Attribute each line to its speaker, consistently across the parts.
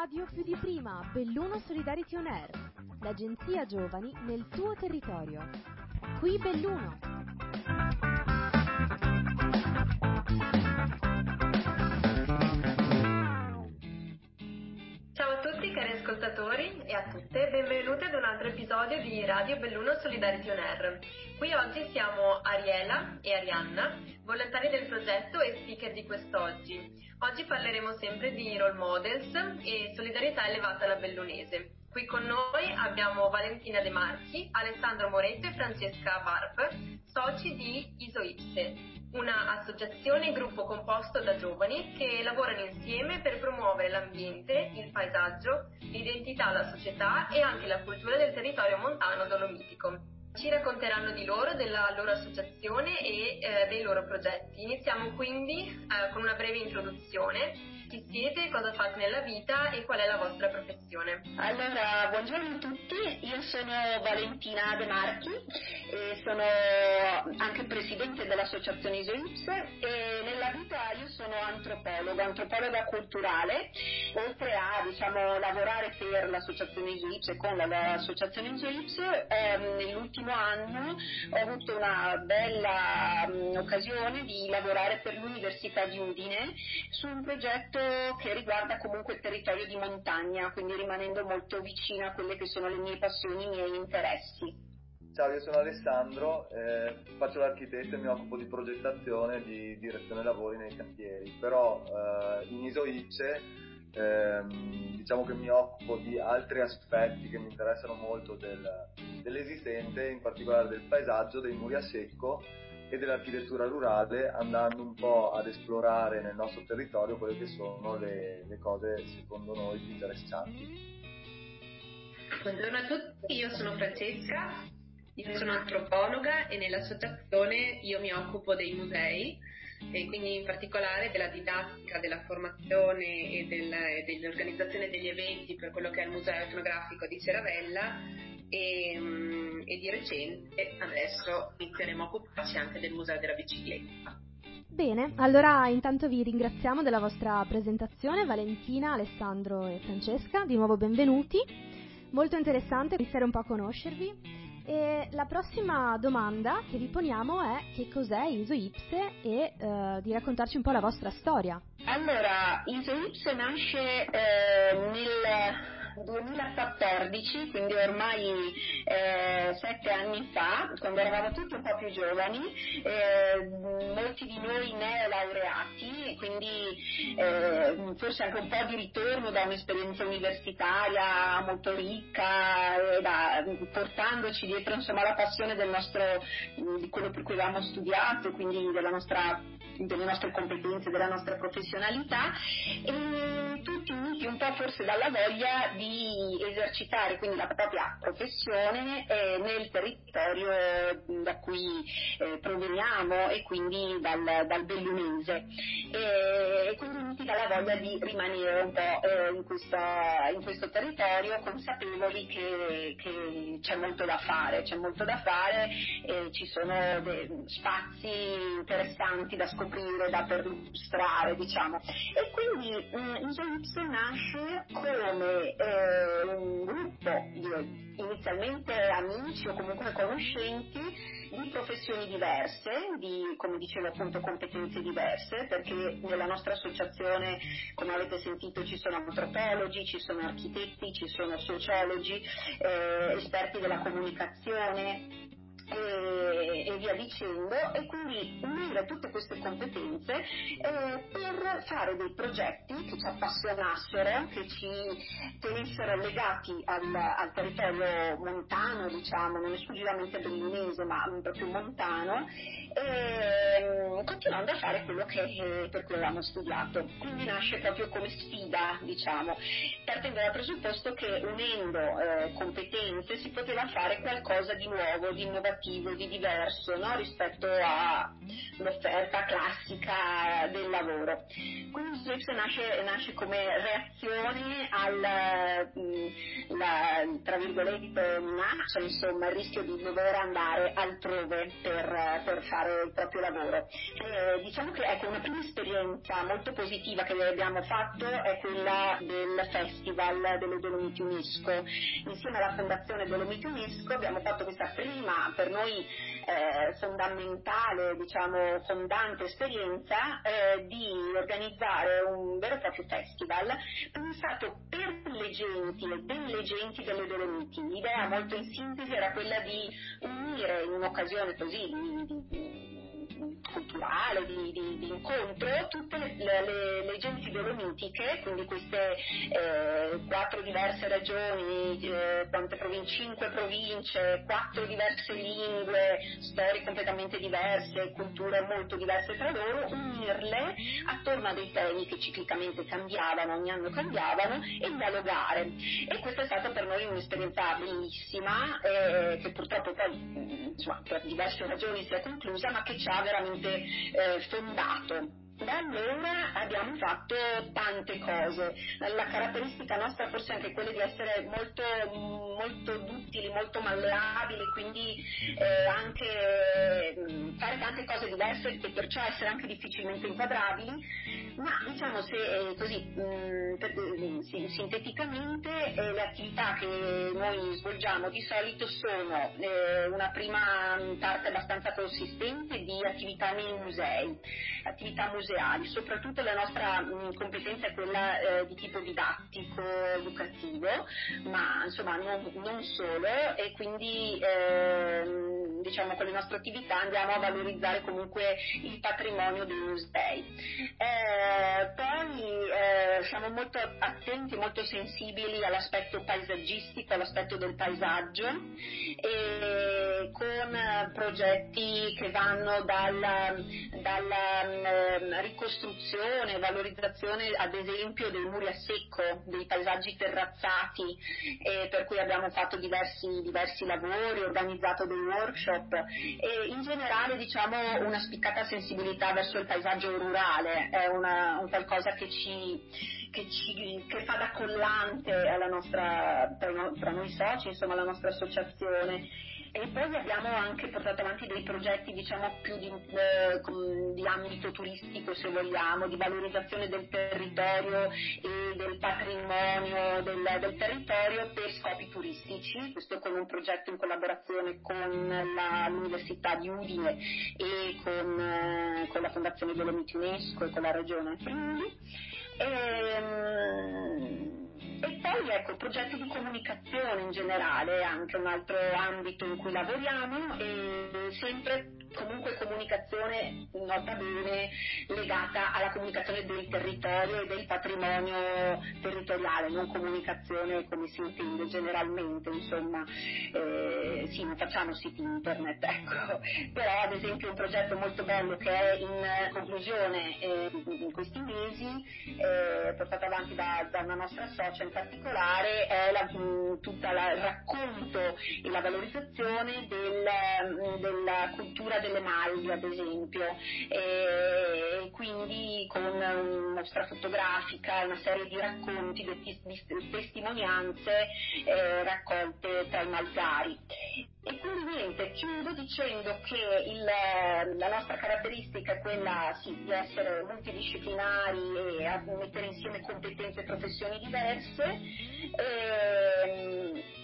Speaker 1: radio più di prima, Belluno Solidarity On Air, l'agenzia giovani nel tuo territorio. Qui Belluno.
Speaker 2: Ascoltatori e a tutte, benvenuti ad un altro episodio di Radio Belluno Solidarity On Air. Qui oggi siamo Ariela e Arianna, volontari del progetto e speaker di quest'oggi. Oggi parleremo sempre di role models e solidarietà elevata alla bellunese. Qui con noi abbiamo Valentina De Marchi, Alessandro Moretto e Francesca Barb, soci di ISOIPSE, una associazione gruppo composto da giovani che lavorano insieme per promuovere l'ambiente, il paesaggio, l'identità, la società e anche la cultura del territorio montano dolomitico. Ci racconteranno di loro, della loro associazione e eh, dei loro progetti. Iniziamo quindi eh, con una breve introduzione. Chi siete, cosa fate nella vita e qual è la vostra professione?
Speaker 3: Allora, buongiorno a tutti, io sono Valentina De Marchi e sono anche presidente dell'associazione ISOIPS e nella vita io sono antropologa, antropologa culturale, oltre a diciamo, lavorare per l'associazione ISOIPS e con l'associazione ISOIPS, ehm, nell'ultimo anno ho avuto una bella mh, occasione di lavorare per l'Università di Udine su un progetto che riguarda comunque il territorio di montagna, quindi rimanendo molto vicina a quelle che sono le mie passioni, i miei interessi.
Speaker 4: Ciao, io sono Alessandro, eh, faccio l'architetto e mi occupo di progettazione e di direzione lavori nei cantieri, però eh, in ISOIPSE ehm, diciamo che mi occupo di altri aspetti che mi interessano molto del, dell'esistente, in particolare del paesaggio, dei muri a secco e dell'architettura rurale andando un po' ad esplorare nel nostro territorio quelle che sono le, le cose secondo noi più interessanti.
Speaker 2: Buongiorno a tutti, io sono Francesca, io sono antropologa e nell'associazione io mi occupo dei musei e quindi in particolare della didattica, della formazione e, del, e dell'organizzazione degli eventi per quello che è il Museo etnografico di Ceravella e, e di recente adesso inizieremo a occuparci anche del Museo della Bicicletta.
Speaker 1: Bene, allora intanto vi ringraziamo della vostra presentazione, Valentina, Alessandro e Francesca, di nuovo benvenuti. Molto interessante iniziare un po' a conoscervi. E la prossima domanda che vi poniamo è che cos'è ISOIPSE e eh, di raccontarci un po' la vostra storia.
Speaker 3: Allora, ISOIPSE nasce eh, nel 2014, quindi ormai eh, sette anni fa, quando eravamo tutti un po' più giovani, eh, molti di noi neolaureati, quindi eh, forse anche un po' di ritorno da un'esperienza universitaria molto ricca, da, portandoci dietro insomma, la passione del nostro, di quello per cui avevamo studiato, quindi della nostra delle nostre competenze, della nostra professionalità. E tutti uniti un po' forse dalla voglia di esercitare quindi la propria professione eh, nel territorio da cui eh, proveniamo e quindi dal, dal bellunese e, e, quindi uniti dalla voglia di rimanere un po' eh, in, questa, in, questo territorio consapevoli che, che, c'è molto da fare, c'è molto da fare ci sono spazi interessanti da scoprire da perlustrare, diciamo. E quindi mh, Isoips nasce come eh, un gruppo di inizialmente amici o comunque conoscenti di professioni diverse, di, come dicevo appunto, competenze diverse, perché nella nostra associazione, come avete sentito, ci sono antropologi, ci sono architetti, ci sono sociologi, eh, esperti della comunicazione, e, e, via dicendo e quindi unire tutte queste competenze eh, per fare dei progetti che ci appassionassero, che ci tenessero legati al, al territorio montano, diciamo, non esclusivamente bellunese ma proprio montano e continuando a fare quello che, per cui avevamo studiato. Quindi nasce proprio come sfida, diciamo, partendo dal presupposto che unendo eh, competenze si poteva fare qualcosa di nuovo, di innovativo, di diverso no? rispetto all'offerta classica del lavoro. Quindi Slips nasce, nasce, come reazione al, mm, la, tra virgolette, minaccia, insomma, il rischio di dover andare altrove per, per fare il proprio lavoro. Eh, diciamo che ecco, una prima esperienza molto positiva che abbiamo fatto è quella del Festival delle Dolomiti UNESCO. Insieme alla Fondazione Dolomiti UNESCO abbiamo fatto questa prima, per noi eh, fondamentale, diciamo, fondante esperienza eh, di organizzare un vero e proprio festival pensato per le genti e delle genti delle Dolomiti. L'idea molto in sintesi era quella di unire in un'occasione così di, di, culturale, di, di, di, incontro, tutte le, le, le genti dolomitiche, quindi queste eh, quattro diverse regioni, eh, province, cinque province, quattro diverse lingue, storie completamente diverse, culture molto diverse tra loro, unirle attorno a dei temi che ciclicamente cambiavano, ogni anno cambiavano, e dialogare. E questa è stata per noi un'esperienza bellissima, eh, che purtroppo poi insomma, per diverse ragioni si è conclusa, ma che ci ha veramente eh, fondato. Da allora abbiamo fatto tante cose, la caratteristica nostra forse è anche quella di essere molto, molto duttili, molto malleabili, quindi eh, anche mm, fare tante cose diverse e perciò essere anche difficilmente inquadrabili, ma diciamo se eh, così mm, mm, sinteticamente eh, le attività che noi svolgiamo di solito sono eh, una prima parte abbastanza consistente di attività nei musei, attività museali, soprattutto la nostra mh, competenza è quella eh, di tipo didattico, educativo, ma insomma non, non solo e quindi ehm, diciamo con le nostre attività andiamo a valorizzare comunque il patrimonio dei musei. Eh, poi eh, siamo molto attenti, molto sensibili all'aspetto paesaggistico, all'aspetto del paesaggio e con progetti che vanno dalla, dalla eh, ricostruzione, valorizzazione ad esempio dei muri a secco, dei paesaggi terrazzati, eh, per cui abbiamo fatto diversi, diversi lavori, organizzato dei workshop. E in generale diciamo una spiccata sensibilità verso il paesaggio rurale, è una, un qualcosa che ci, che, ci, che fa da collante nostra, tra, tra noi soci, insomma alla nostra associazione e poi abbiamo anche portato avanti dei progetti diciamo più di, eh, di, ambito turistico se vogliamo, di valorizzazione del territorio e del patrimonio del, del territorio per scopi turistici, questo con un progetto in collaborazione con la, l'Università di Udine e con, eh, con la Fondazione Dolomiti UNESCO e con la Regione Friuli. E, ehm, e poi ecco, progetti di comunicazione in generale anche un altro ambito in cui lavoriamo e sempre comunque comunicazione, nota bene, legata alla comunicazione del territorio e del patrimonio territoriale, non comunicazione come si intende generalmente, insomma, eh, sì, non facciamo siti internet, ecco, però ad esempio un progetto molto bello che è in conclusione eh, in questi mesi, eh, portato avanti da, da, una nostra socia in particolare, è la, tutto il racconto e la valorizzazione del, della cultura delle maglie ad esempio e quindi con mostra fotografica, una serie di racconti, di, di testimonianze eh, raccolte tra i malgari. E quindi niente, chiudo dicendo che il, la nostra caratteristica è quella sì, di essere multidisciplinari e mettere insieme competenze e professioni diverse. E, ehm,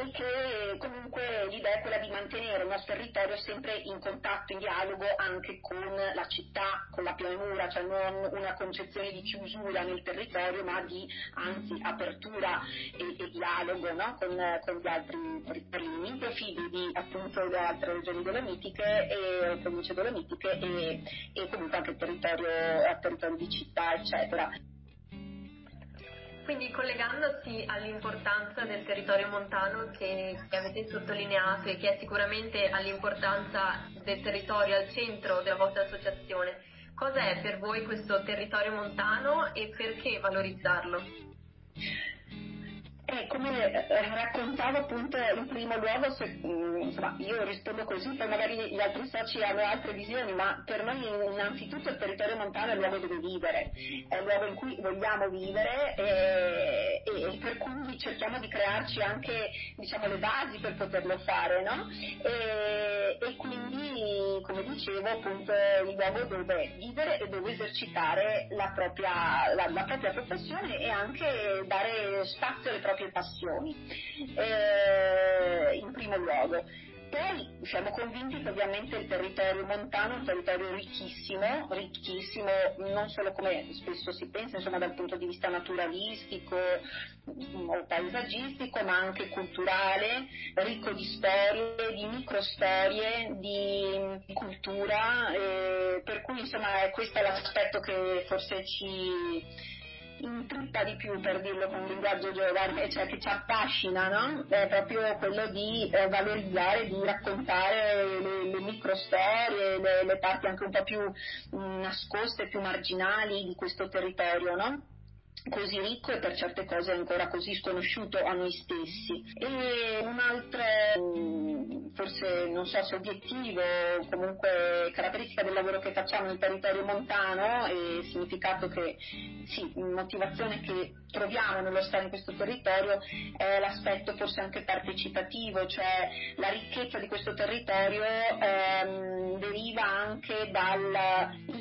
Speaker 3: e che comunque l'idea è quella di mantenere il nostro territorio sempre in contatto, in dialogo anche con la città, con la pianura, cioè non una concezione di chiusura nel territorio ma di anzi apertura e, e dialogo no? con, con, gli altri territori, profili di appunto le altre regioni dolomitiche e province dolomitiche e, e comunque anche territorio, territorio di città eccetera.
Speaker 2: Quindi collegandosi all'importanza del territorio montano che, che, avete sottolineato e che è sicuramente all'importanza del territorio al centro della vostra associazione, cos'è per voi questo territorio montano e perché valorizzarlo?
Speaker 3: E come eh, raccontavo appunto in primo luogo, se, mm, insomma, io rispondo così, poi magari gli altri soci hanno altre visioni, ma per noi innanzitutto il territorio montano è il luogo dove vivere, è il luogo in cui vogliamo vivere e, e per cui cerchiamo di crearci anche diciamo, le basi per poterlo fare, no? e, e, quindi, come dicevo, appunto il luogo dove vivere e dove esercitare la propria, la, la propria professione e anche dare spazio alle proprie proprie passioni, eh, in primo luogo. Poi siamo convinti che ovviamente il territorio montano è un territorio ricchissimo, ricchissimo non solo come spesso si pensa, insomma dal punto di vista naturalistico o paesaggistico, ma anche culturale, ricco di storie, di microstorie, di cultura, eh, per cui insomma questo è l'aspetto che forse ci intrippa di più per dirlo con un linguaggio giovane, cioè che ci affascina, no? È proprio quello di eh, valorizzare, di raccontare le, le microstorie, le, le, parti anche un po' più mh, mm, nascoste, più marginali di questo territorio, no? Così ricco e per certe cose ancora così sconosciuto a noi stessi. E un altro, mm, forse non so se obiettivo, comunque caratteristica del lavoro che facciamo nel territorio montano e significato che, sì, motivazione che troviamo nello stare in questo territorio è l'aspetto forse anche partecipativo, cioè la ricchezza di questo territorio ehm, deriva anche dal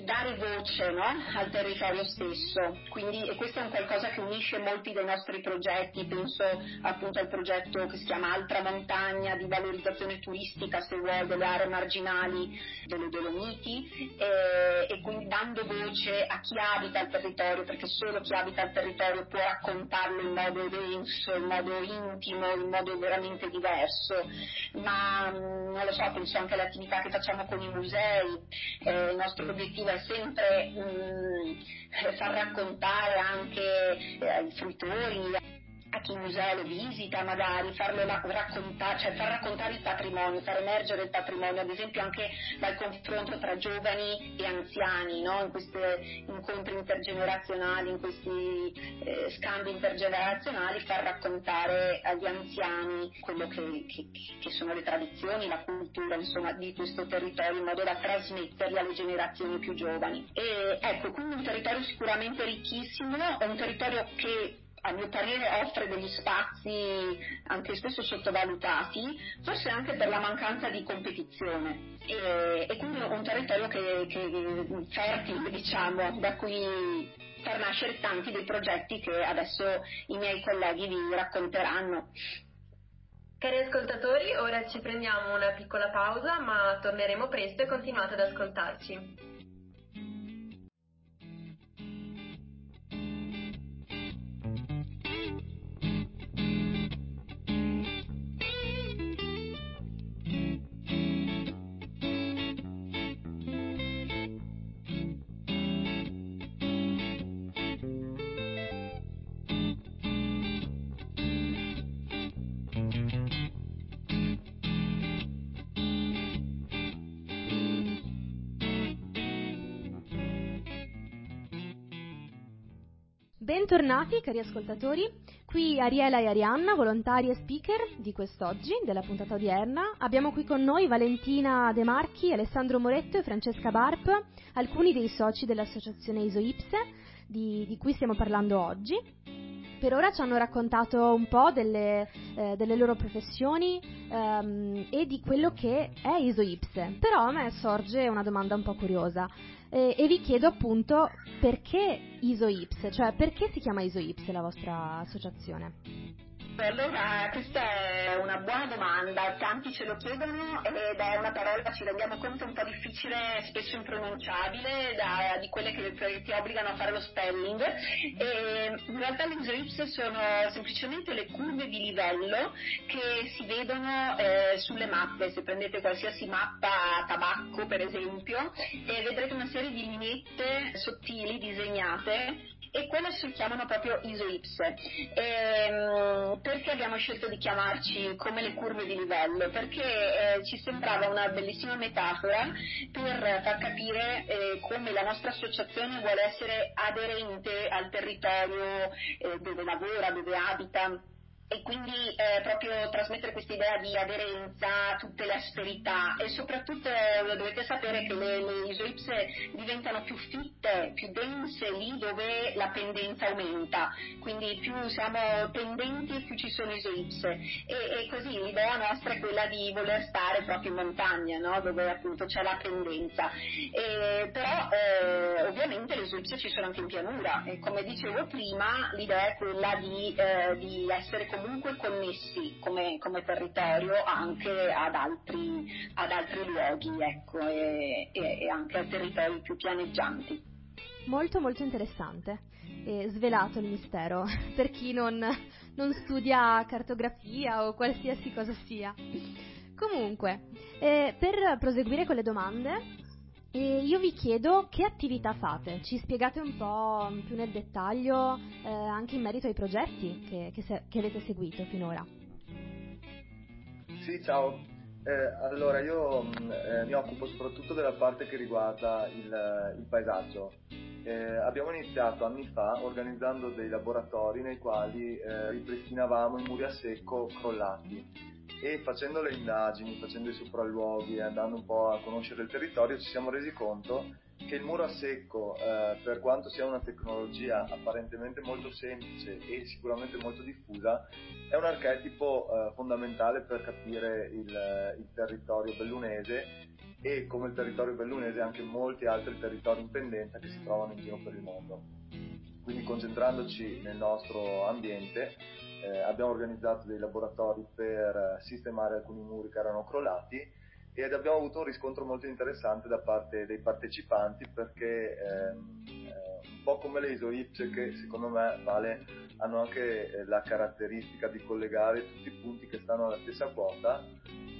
Speaker 3: dare voce no? al territorio stesso. Quindi, e questo è un qualcosa che unisce molti dei nostri progetti, penso appunto al progetto che si chiama Altra Montagna di valorizzazione turistica, se vuoi, delle aree marginali delle Dolomiti e, e quindi dando voce a chi abita il territorio, perché solo chi abita il territorio può raccontarlo in modo denso, in modo intimo, in modo veramente diverso, ma non lo so, penso anche alle attività che facciamo con i musei, eh, il nostro obiettivo è sempre mh, far raccontare anche eh, ai fruitori, a chi il museo lo visita magari, farlo raccontare, cioè far raccontare il patrimonio, far emergere il patrimonio, ad esempio anche dal confronto tra giovani e anziani, no? in questi incontri intergenerazionali, in questi eh, scambi intergenerazionali, far raccontare agli anziani quello che, che, che, sono le tradizioni, la cultura insomma, di questo territorio in modo da trasmetterli alle generazioni più giovani. E ecco, quindi un territorio sicuramente ricchissimo, un territorio che a mio parere offre degli spazi anche spesso sottovalutati, forse anche per la mancanza di competizione e, e quindi un territorio che, che fertile diciamo, da cui far nascere tanti dei progetti che adesso i miei colleghi vi racconteranno.
Speaker 2: Cari ascoltatori, ora ci prendiamo una piccola pausa, ma torneremo presto e continuate ad ascoltarci.
Speaker 1: Bentornati cari ascoltatori, qui Ariela e Arianna, volontarie speaker di quest'oggi, della puntata odierna. Abbiamo qui con noi Valentina De Marchi, Alessandro Moretto e Francesca Barp, alcuni dei soci dell'associazione ISOIPSE di, di cui stiamo parlando oggi. Per ora ci hanno raccontato un po' delle, eh, delle loro professioni ehm, e di quello che è ISOIPSE, però a me sorge una domanda un po' curiosa eh, e vi chiedo appunto perché ISOIPS, cioè perché si chiama ISOIPS la vostra associazione?
Speaker 3: Allora, questa è una buona domanda, tanti ce lo chiedono ed è una parola, ci rendiamo conto, un po' difficile, spesso impronunciabile, da, di quelle che, ti obbligano a fare lo spelling. E in realtà le isoipse sono semplicemente le curve di livello che si vedono eh, sulle mappe, se prendete qualsiasi mappa tabacco per esempio, e vedrete una serie di lineette sottili disegnate e quelle si chiamano proprio isoipse. Ehm, perché abbiamo scelto di chiamarci come le curve di livello? Perché eh, ci sembrava una bellissima metafora per far capire eh, come la nostra associazione vuole essere aderente al territorio eh, dove lavora, dove abita e quindi eh, proprio trasmettere questa idea di aderenza, tutte le asperità. E soprattutto eh, dovete sapere che le, le isoipse diventano più fitte, più dense lì dove la pendenza aumenta, quindi più siamo pendenti più ci sono isoipse e, e così l'idea nostra è quella di voler stare proprio in montagna, no? dove appunto c'è la pendenza, e, però eh, ovviamente le isoipse ci sono anche in pianura. E come dicevo prima l'idea è quella di, eh, di essere comunque connessi come, come territorio anche ad altri, ad altri luoghi ecco, e, e, e anche a territori più pianeggianti.
Speaker 1: Molto molto interessante e svelato il mistero per chi non, non studia cartografia o qualsiasi cosa sia. Comunque, eh, per proseguire con le domande, e io vi chiedo che attività fate, ci spiegate un po' più nel dettaglio eh, anche in merito ai progetti che, che, se, che avete seguito finora.
Speaker 4: Sì, ciao. Eh, allora, io mm, eh, mi occupo soprattutto della parte che riguarda il, il paesaggio. Eh, abbiamo iniziato anni fa organizzando dei laboratori nei quali eh, ripristinavamo i muri a secco crollati e facendo le indagini, facendo i sopralluoghi e andando un po' a conoscere il territorio ci siamo resi conto che il muro a secco, eh, per quanto sia una tecnologia apparentemente molto semplice e sicuramente molto diffusa, è un archetipo eh, fondamentale per capire il, il, territorio bellunese e come il territorio bellunese anche molti altri territori in pendenza che si trovano in giro per il mondo. Quindi concentrandoci nel nostro ambiente eh, abbiamo organizzato dei laboratori per eh, sistemare alcuni muri che erano crollati ed abbiamo avuto un riscontro molto interessante da parte dei partecipanti perché ehm, eh, un po' come le isoipse che secondo me vale, hanno anche eh, la caratteristica di collegare tutti i punti che stanno alla stessa quota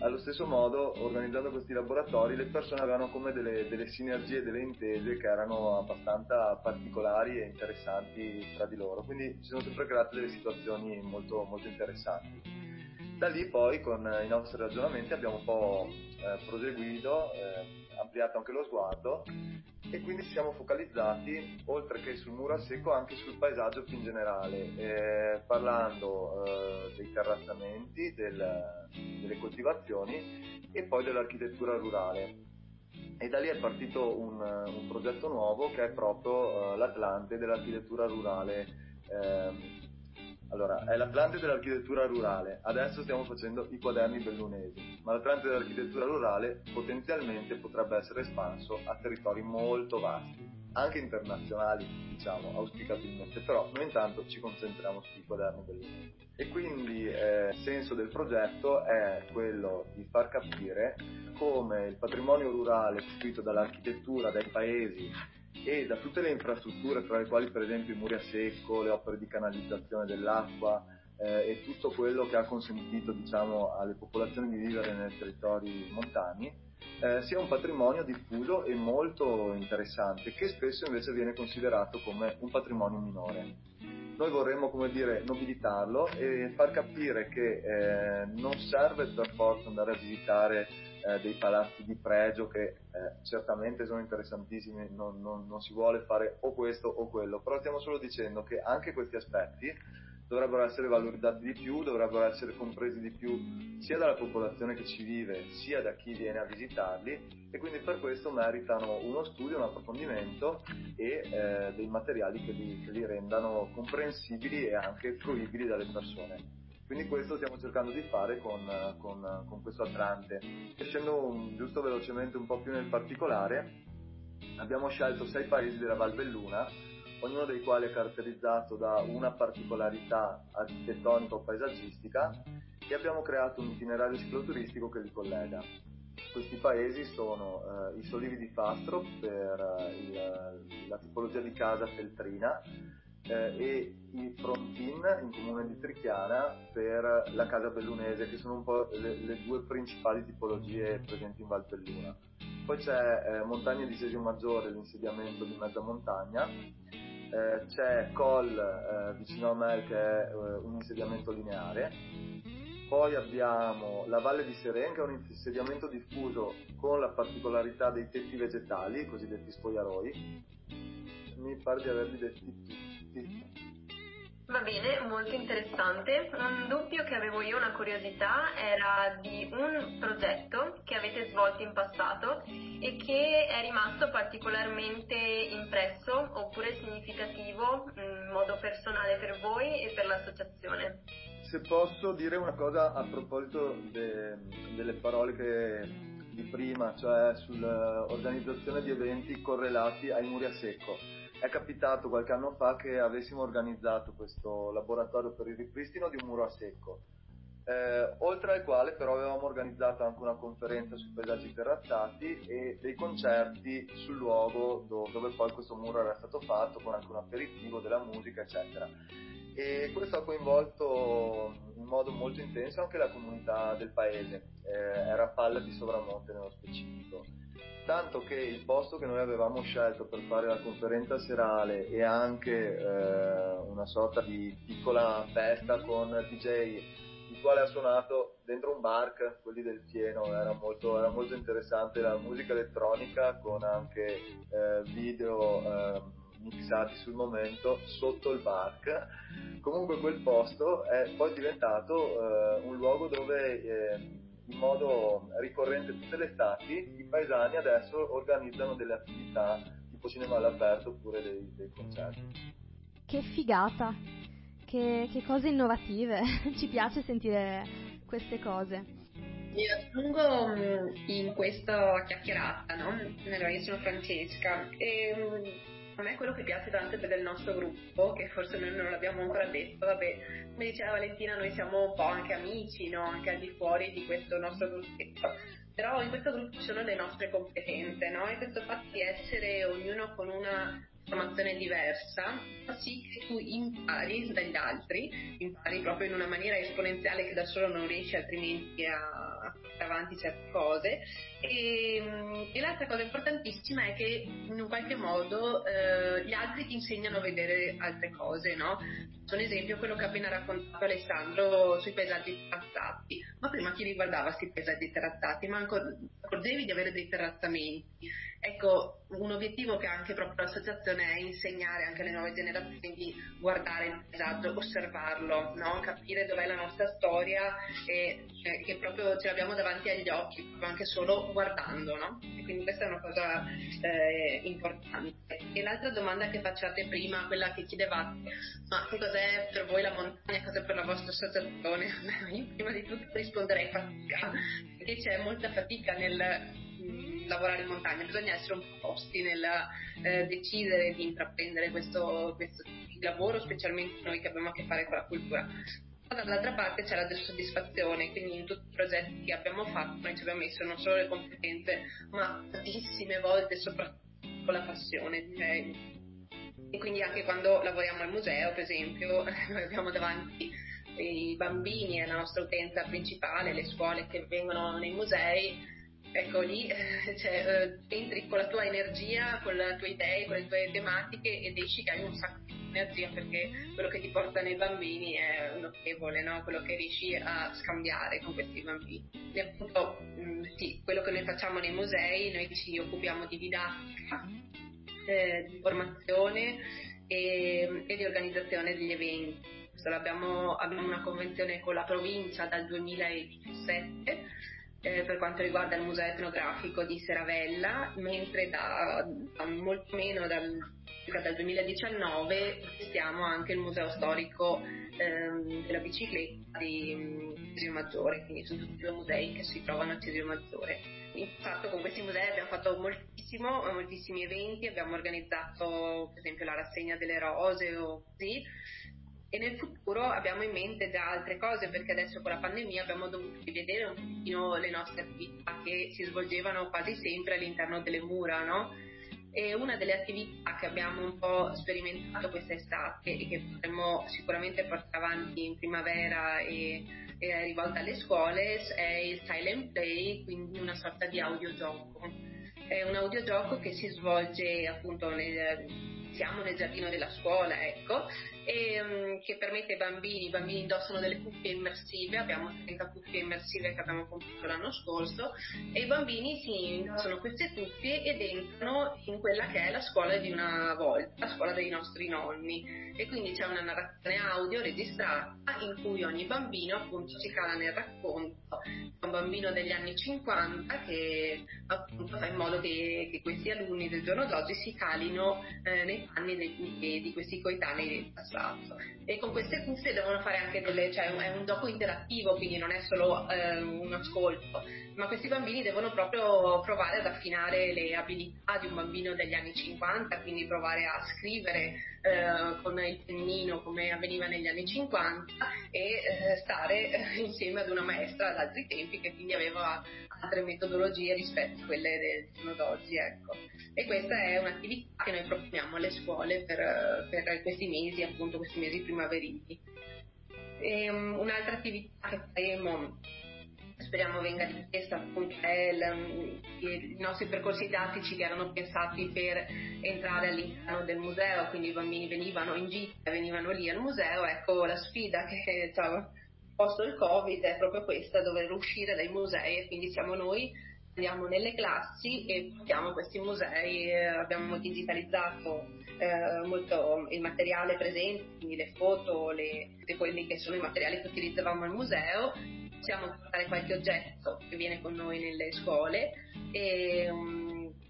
Speaker 4: allo stesso modo, organizzando questi laboratori, le persone avevano come delle, delle sinergie, delle intese che erano abbastanza particolari e interessanti tra di loro, quindi ci sono sempre create delle situazioni molto, molto interessanti. Da lì poi con i nostri ragionamenti abbiamo un po' eh, proseguito, eh, ampliato anche lo sguardo e quindi ci siamo focalizzati, oltre che sul muro a secco, anche sul paesaggio più in generale, eh, parlando eh, dei terrazzamenti, del, delle coltivazioni e poi dell'architettura rurale. E da lì è partito un, un progetto nuovo che è proprio eh, l'Atlante dell'architettura rurale ehm, allora, è l'Atlante dell'architettura rurale, adesso stiamo facendo i quaderni bellunesi, ma l'Atlante dell'architettura rurale potenzialmente potrebbe essere espanso a territori molto vasti, anche internazionali, diciamo, auspicabilmente, però noi intanto ci concentriamo sui quaderni bellunesi. E quindi eh, il senso del progetto è quello di far capire come il patrimonio rurale costituito dall'architettura, dai paesi e da tutte le infrastrutture, tra le quali per esempio i muri a secco, le opere di canalizzazione dell'acqua eh, e tutto quello che ha consentito diciamo, alle popolazioni di vivere nei territori montani, eh, sia un patrimonio diffuso e molto interessante, che spesso invece viene considerato come un patrimonio minore. Noi vorremmo, come dire, nobilitarlo e far capire che eh, non serve per forza andare a visitare eh, dei palazzi di pregio che eh, certamente sono interessantissimi, non, non, non, si vuole fare o questo o quello, però stiamo solo dicendo che anche questi aspetti dovrebbero essere valorizzati di più, dovrebbero essere compresi di più sia dalla popolazione che ci vive, sia da chi viene a visitarli e quindi per questo meritano uno studio, un approfondimento e eh, dei materiali che li, che li rendano comprensibili e anche fruibili dalle persone. Quindi questo stiamo cercando di fare con, con, con questo Atlante. Essendo giusto velocemente un po' più nel particolare, abbiamo scelto sei paesi della Val Belluna, ognuno dei quali è caratterizzato da una particolarità architettonica o paesaggistica e abbiamo creato un itinerario cicloturistico che li collega. Questi paesi sono eh, i Solivi di Fastro per eh, il, la tipologia di casa feltrina, eh, e i Frontin in comune di Trichiana per la casa bellunese che sono un po' le, le due principali tipologie presenti in Val Belluna. Poi c'è eh, Montagna di Sesio Maggiore, l'insediamento di mezza montagna, eh, c'è Col eh, vicino a me che è eh, un insediamento lineare, poi abbiamo la Valle di Seren che è un insediamento diffuso con la particolarità dei tetti vegetali, cosiddetti spogliaroi, mi pare di averli detti tutti
Speaker 2: Va bene, molto interessante. Un dubbio che avevo io, una curiosità, era di un progetto che avete svolto in passato e che è rimasto particolarmente impresso oppure significativo in modo personale per voi e per l'associazione.
Speaker 4: Se posso dire una cosa a proposito de, delle parole che, di prima, cioè sull'organizzazione di eventi correlati ai muri a secco è capitato qualche anno fa che avessimo organizzato questo laboratorio per il ripristino di un muro a secco, eh, oltre al quale però avevamo organizzato anche una conferenza sui paesaggi terrazzati e dei concerti sul luogo dove, dove poi questo muro era stato fatto, con anche un aperitivo, della musica, eccetera. E questo ha coinvolto in modo molto intenso anche la comunità del paese, eh, era a Palla di Sovramonte nello specifico. Tanto che il posto che noi avevamo scelto per fare la conferenza serale e anche eh, una sorta di piccola festa con DJ, il quale ha suonato dentro un bar, quelli del pieno, era molto, era molto interessante la musica elettronica con anche eh, video mixati sul momento sotto il bar. Comunque quel posto è poi diventato eh, un luogo dove eh, in modo ricorrente tutte le estati, i paesani adesso organizzano delle attività tipo cinema all'aperto oppure dei, dei concerti.
Speaker 1: Che figata, che, che cose innovative, ci piace sentire queste cose.
Speaker 5: Mi aggiungo mm, in questa chiacchierata, no? Allora, io sono Francesca e mm, a me quello che piace tanto del nostro gruppo, che forse noi non l'abbiamo ancora detto, vabbè, come diceva Valentina, noi siamo un po' anche amici, no? anche al di fuori di questo nostro gruppetto, però in questo gruppo ci sono le nostre competenze, no? e questo fatto di essere ognuno con una formazione diversa fa sì che tu impari dagli altri, impari proprio in una maniera esponenziale che da solo non riesci altrimenti a portare avanti certe cose e, e, l'altra cosa importantissima è che in un qualche modo eh, gli altri ti insegnano a vedere altre cose, no? Un esempio quello che ha appena raccontato Alessandro sui paesaggi terrazzati. Ma prima chi riguardava questi paesaggi terrazzati? Ma accorgevi di avere dei terrazzamenti? Ecco, un obiettivo che ha anche proprio l'associazione è insegnare anche alle nuove generazioni di guardare il paesaggio, osservarlo, no? capire dov'è la nostra storia e eh, che proprio ce l'abbiamo davanti agli occhi, anche solo guardando, no? E quindi questa è una cosa eh, importante. E l'altra domanda che facciate prima, quella che chiedevate, ma che cos'è per voi la montagna, cos'è per la vostra associazione? Io prima di tutto risponderei fatica, perché c'è molta fatica nel lavorare in montagna, bisogna essere un po' posti nel eh, decidere di intraprendere questo, questo lavoro, specialmente noi che abbiamo a che fare con la cultura. Dall'altra parte c'è la soddisfazione, quindi in tutti i progetti che abbiamo fatto noi ci abbiamo messo non solo le competenze, ma tantissime volte soprattutto la passione, direi. E quindi anche quando lavoriamo al museo, per esempio, noi abbiamo davanti i bambini, è la nostra utenza principale, le scuole che vengono nei musei, ecco lì cioè, eh, entri con la tua energia, con le tue idee, con le tue tematiche ed esci che hai un sacco di energia perché quello che ti porta nei bambini è notevole, no? quello che riesci a scambiare con questi bambini. E appunto, mm, sì, quello che noi facciamo nei musei, noi ci occupiamo di didattica, eh, di formazione e, e, di organizzazione degli eventi. Abbiamo, abbiamo una convenzione con la provincia dal 2017 eh, per quanto riguarda il museo etnografico di Seravella, mentre da, da molto meno dal, dal 2019 gestiamo anche il museo storico ehm, della bicicletta di Cesio Maggiore, quindi sono tutti due musei che si trovano a Cesio Maggiore. In fatto con questi musei abbiamo fatto moltissimi eventi, abbiamo organizzato per esempio la rassegna delle rose o così, e nel futuro abbiamo in mente già altre cose perché adesso con la pandemia abbiamo dovuto rivedere un pochino le nostre attività che si svolgevano quasi sempre all'interno delle mura, no? E una delle attività che abbiamo un po' sperimentato quest'estate e che potremmo sicuramente portare avanti in primavera e, e rivolta alle scuole è il silent play, quindi una sorta di audiogioco. È un audiogioco che si svolge appunto nel siamo nel giardino della scuola, ecco, e, um, che permette ai bambini, i bambini indossano delle cuffie immersive, abbiamo 30 cuffie immersive che abbiamo comprato l'anno scorso, e i bambini si indossano queste cuffie ed entrano in quella che è la scuola di una volta, la scuola dei nostri nonni. E quindi c'è una narrazione audio registrata in cui ogni bambino appunto si cala nel racconto. Un bambino degli anni 50 che appunto fa in modo che, che questi alunni del giorno d'oggi si calino eh, nei panni dei, di questi coetanei del passato. E con queste cuffie devono fare anche delle, cioè è un gioco interattivo, quindi non è solo eh, un ascolto, ma questi bambini devono proprio provare ad affinare le abilità di un bambino degli anni 50, quindi provare a scrivere eh, con il pennino come avveniva negli anni 50 e eh, stare eh, insieme ad una maestra ad altri tempi che quindi aveva altre metodologie rispetto a quelle del giorno d'oggi. Ecco. E questa è un'attività che noi proponiamo alle scuole per, per questi mesi, appunto questi mesi primaverili. E, um, un'altra attività che faremo speriamo venga richiesta appunto è il, i nostri percorsi didattici che erano pensati per entrare all'interno del museo, quindi i bambini venivano in gita, venivano lì al museo, ecco la sfida che diciamo, posto il Covid è proprio questa, dover uscire dai musei e quindi siamo noi andiamo nelle classi e portiamo questi musei, abbiamo digitalizzato eh, molto il materiale presente, quindi le foto, le, quelli che sono i materiali che utilizzavamo al museo. Possiamo portare qualche oggetto che viene con noi nelle scuole e, um,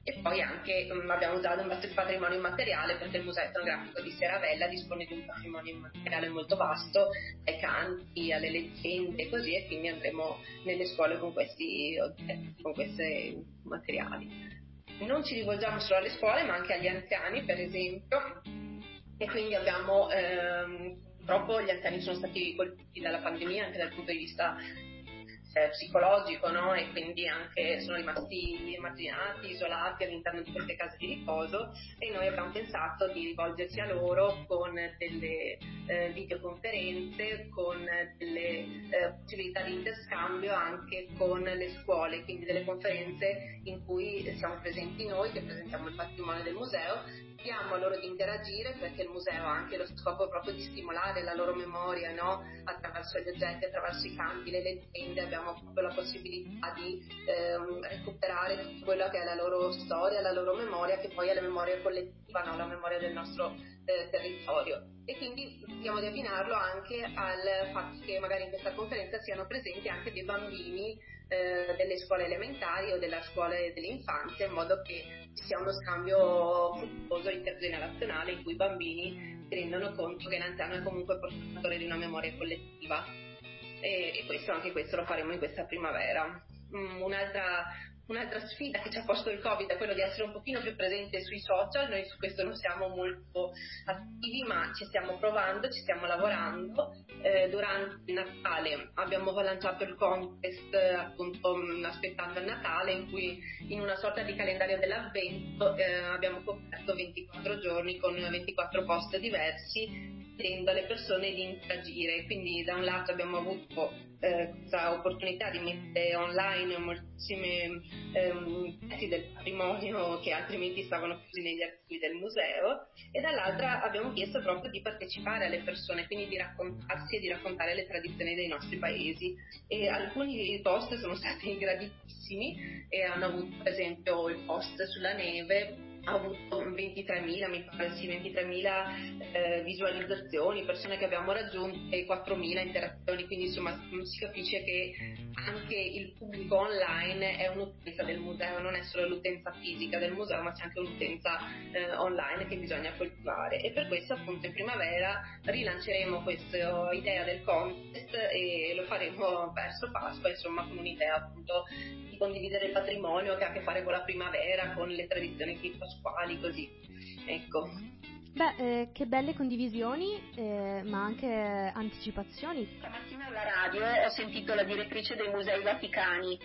Speaker 5: e poi anche um, abbiamo usato un patrimonio immateriale perché il museo etnografico di Seravella dispone di un patrimonio immateriale molto vasto, dai canti alle leggende e così e quindi andremo nelle scuole con questi oggetti, con questi materiali. Non ci rivolgiamo solo alle scuole ma anche agli anziani per esempio e quindi abbiamo ehm, purtroppo gli anziani sono stati colpiti dalla pandemia anche dal punto di vista eh, psicologico no? e quindi anche sono rimasti emarginati, isolati all'interno di queste case di riposo e noi abbiamo pensato di rivolgerci a loro con delle eh, videoconferenze, con delle eh, possibilità di interscambio anche con le scuole, quindi delle conferenze in cui siamo presenti noi che presentiamo il patrimonio del museo chiediamo a loro di interagire perché il museo ha anche lo scopo proprio di stimolare la loro memoria no? attraverso gli oggetti, attraverso i campi, le leggende, abbiamo proprio la possibilità di ehm, recuperare quello che è la loro storia, la loro memoria che poi è la memoria collettiva, no? la memoria del nostro eh, territorio. E quindi cerchiamo di abbinarlo anche al fatto che magari in questa conferenza siano presenti anche dei bambini eh, delle scuole elementari o della scuola dell'infanzia in modo che ci sia uno scambio fruttuoso intergenerazionale in cui i bambini si rendono conto che l'anziano è comunque portatore di una memoria collettiva e, e questo, anche questo lo faremo in questa primavera. Mm, un'altra Un'altra sfida che ci ha posto il Covid è quello di essere un pochino più presente sui social, noi su questo non siamo molto attivi ma ci stiamo provando, ci stiamo lavorando. Eh, durante il Natale abbiamo lanciato il contest appunto mm, aspettando il Natale in cui in una sorta di calendario dell'avvento eh, abbiamo coperto 24 giorni con 24 post diversi chiedendo alle persone di interagire. Quindi da un lato abbiamo avuto eh, questa opportunità di mettere online moltissimi ehm, pezzi del patrimonio che altrimenti stavano chiusi negli archivi del museo e dall'altra abbiamo chiesto proprio di partecipare alle persone, quindi di raccontarsi e di raccontare le tradizioni dei nostri paesi. E alcuni post sono stati graditissimi e hanno avuto per esempio il post sulla neve ha avuto 23.000, mi pare, sì, 23.000 eh, visualizzazioni, persone che abbiamo raggiunto e 4.000 interazioni, quindi insomma si capisce che anche il pubblico online è un'utenza del museo, non è solo l'utenza fisica del museo, ma c'è anche un'utenza eh, online che bisogna coltivare. E per questo appunto in primavera rilanceremo questa idea del contest e lo faremo verso Pasqua, insomma con un'idea appunto di condividere il patrimonio che ha a che fare con la primavera, con le tradizioni pasquali, così. Ecco.
Speaker 1: Beh, eh, che belle condivisioni, eh, ma anche anticipazioni.
Speaker 5: Stamattina alla radio ho sentito la direttrice dei Musei Vaticani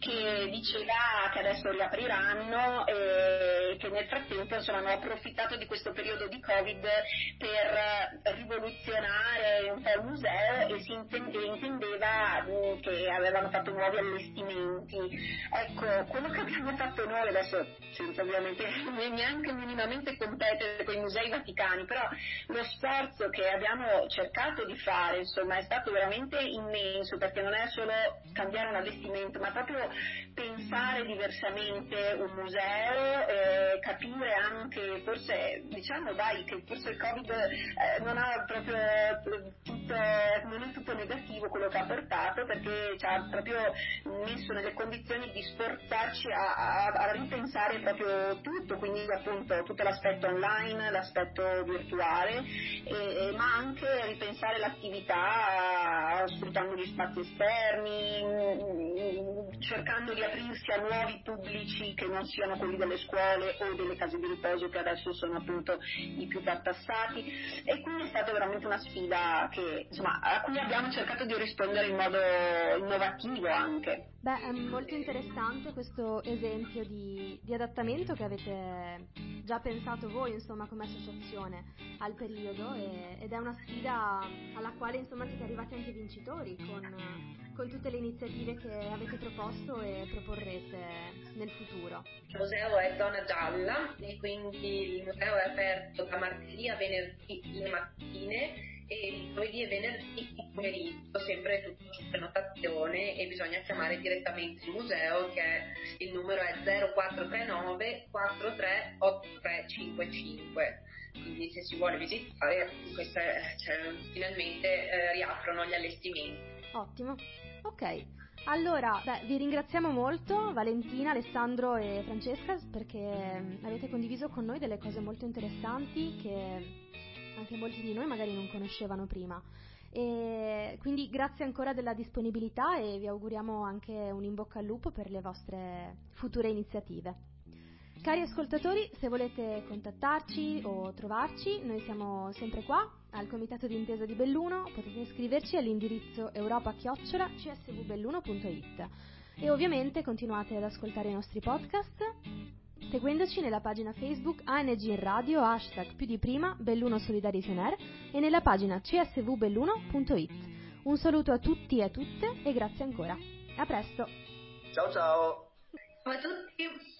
Speaker 5: che diceva che adesso riapriranno e che nel frattempo insomma, hanno approfittato di questo periodo di Covid per rivoluzionare
Speaker 3: un po' il museo e si intendeva mm, che avevano fatto nuovi allestimenti. Ecco, quello che abbiamo fatto noi adesso, senza ovviamente neanche minimamente competere con i musei vaticani, però lo sforzo che abbiamo cercato di fare insomma è stato veramente immenso perché non è solo cambiare un allestimento ma proprio pensare diversamente un museo, eh, capire anche forse diciamo dai che forse il covid eh, non ha proprio tutto, non è tutto negativo quello che ha portato perché ci ha proprio messo nelle condizioni di sforzarci a, a, a ripensare proprio tutto, quindi appunto tutto l'aspetto online, l'aspetto virtuale, e, ma anche ripensare l'attività sfruttando gli spazi esterni, cercando di aprirsi a nuovi pubblici che non siano quelli delle scuole o delle case di riposo che adesso sono appunto i più tartassati e quindi è stata veramente una sfida che, insomma, a cui abbiamo cercato di rispondere in modo innovativo anche.
Speaker 1: Beh, è molto interessante questo esempio di, di adattamento che avete già pensato voi, insomma, come associazione al periodo e, ed è una sfida alla quale, insomma, siete arrivati anche vincitori con, con tutte le iniziative che avete proposto e proporrete nel futuro.
Speaker 2: Il museo è zona gialla e quindi il museo è aperto da martedì a venerdì le mattine e giovedì e venerdì pomeriggio, sempre tutto su prenotazione e bisogna chiamare direttamente il museo che il numero è 0439 438355 quindi se si vuole visitare questa, cioè, finalmente eh, riaprono gli allestimenti.
Speaker 1: Ottimo, ok. Allora, beh, vi ringraziamo molto Valentina, Alessandro e Francesca perché mm, avete condiviso con noi delle cose molto interessanti che anche molti di noi magari non conoscevano prima. E quindi grazie ancora della disponibilità e vi auguriamo anche un in bocca al lupo per le vostre future iniziative. Cari ascoltatori, se volete contattarci o trovarci, noi siamo sempre qua al Comitato d'Intesa di Belluno, potete scriverci all'indirizzo europa-csvbelluno.it e ovviamente continuate ad ascoltare i nostri podcast seguendoci nella pagina Facebook ANG in Radio, hashtag più di prima, Belluno Solidarity On Air e nella pagina csvbelluno.it. Un saluto a tutti e a tutte e grazie ancora. A presto!
Speaker 4: Ciao ciao!
Speaker 2: Ciao a tutti!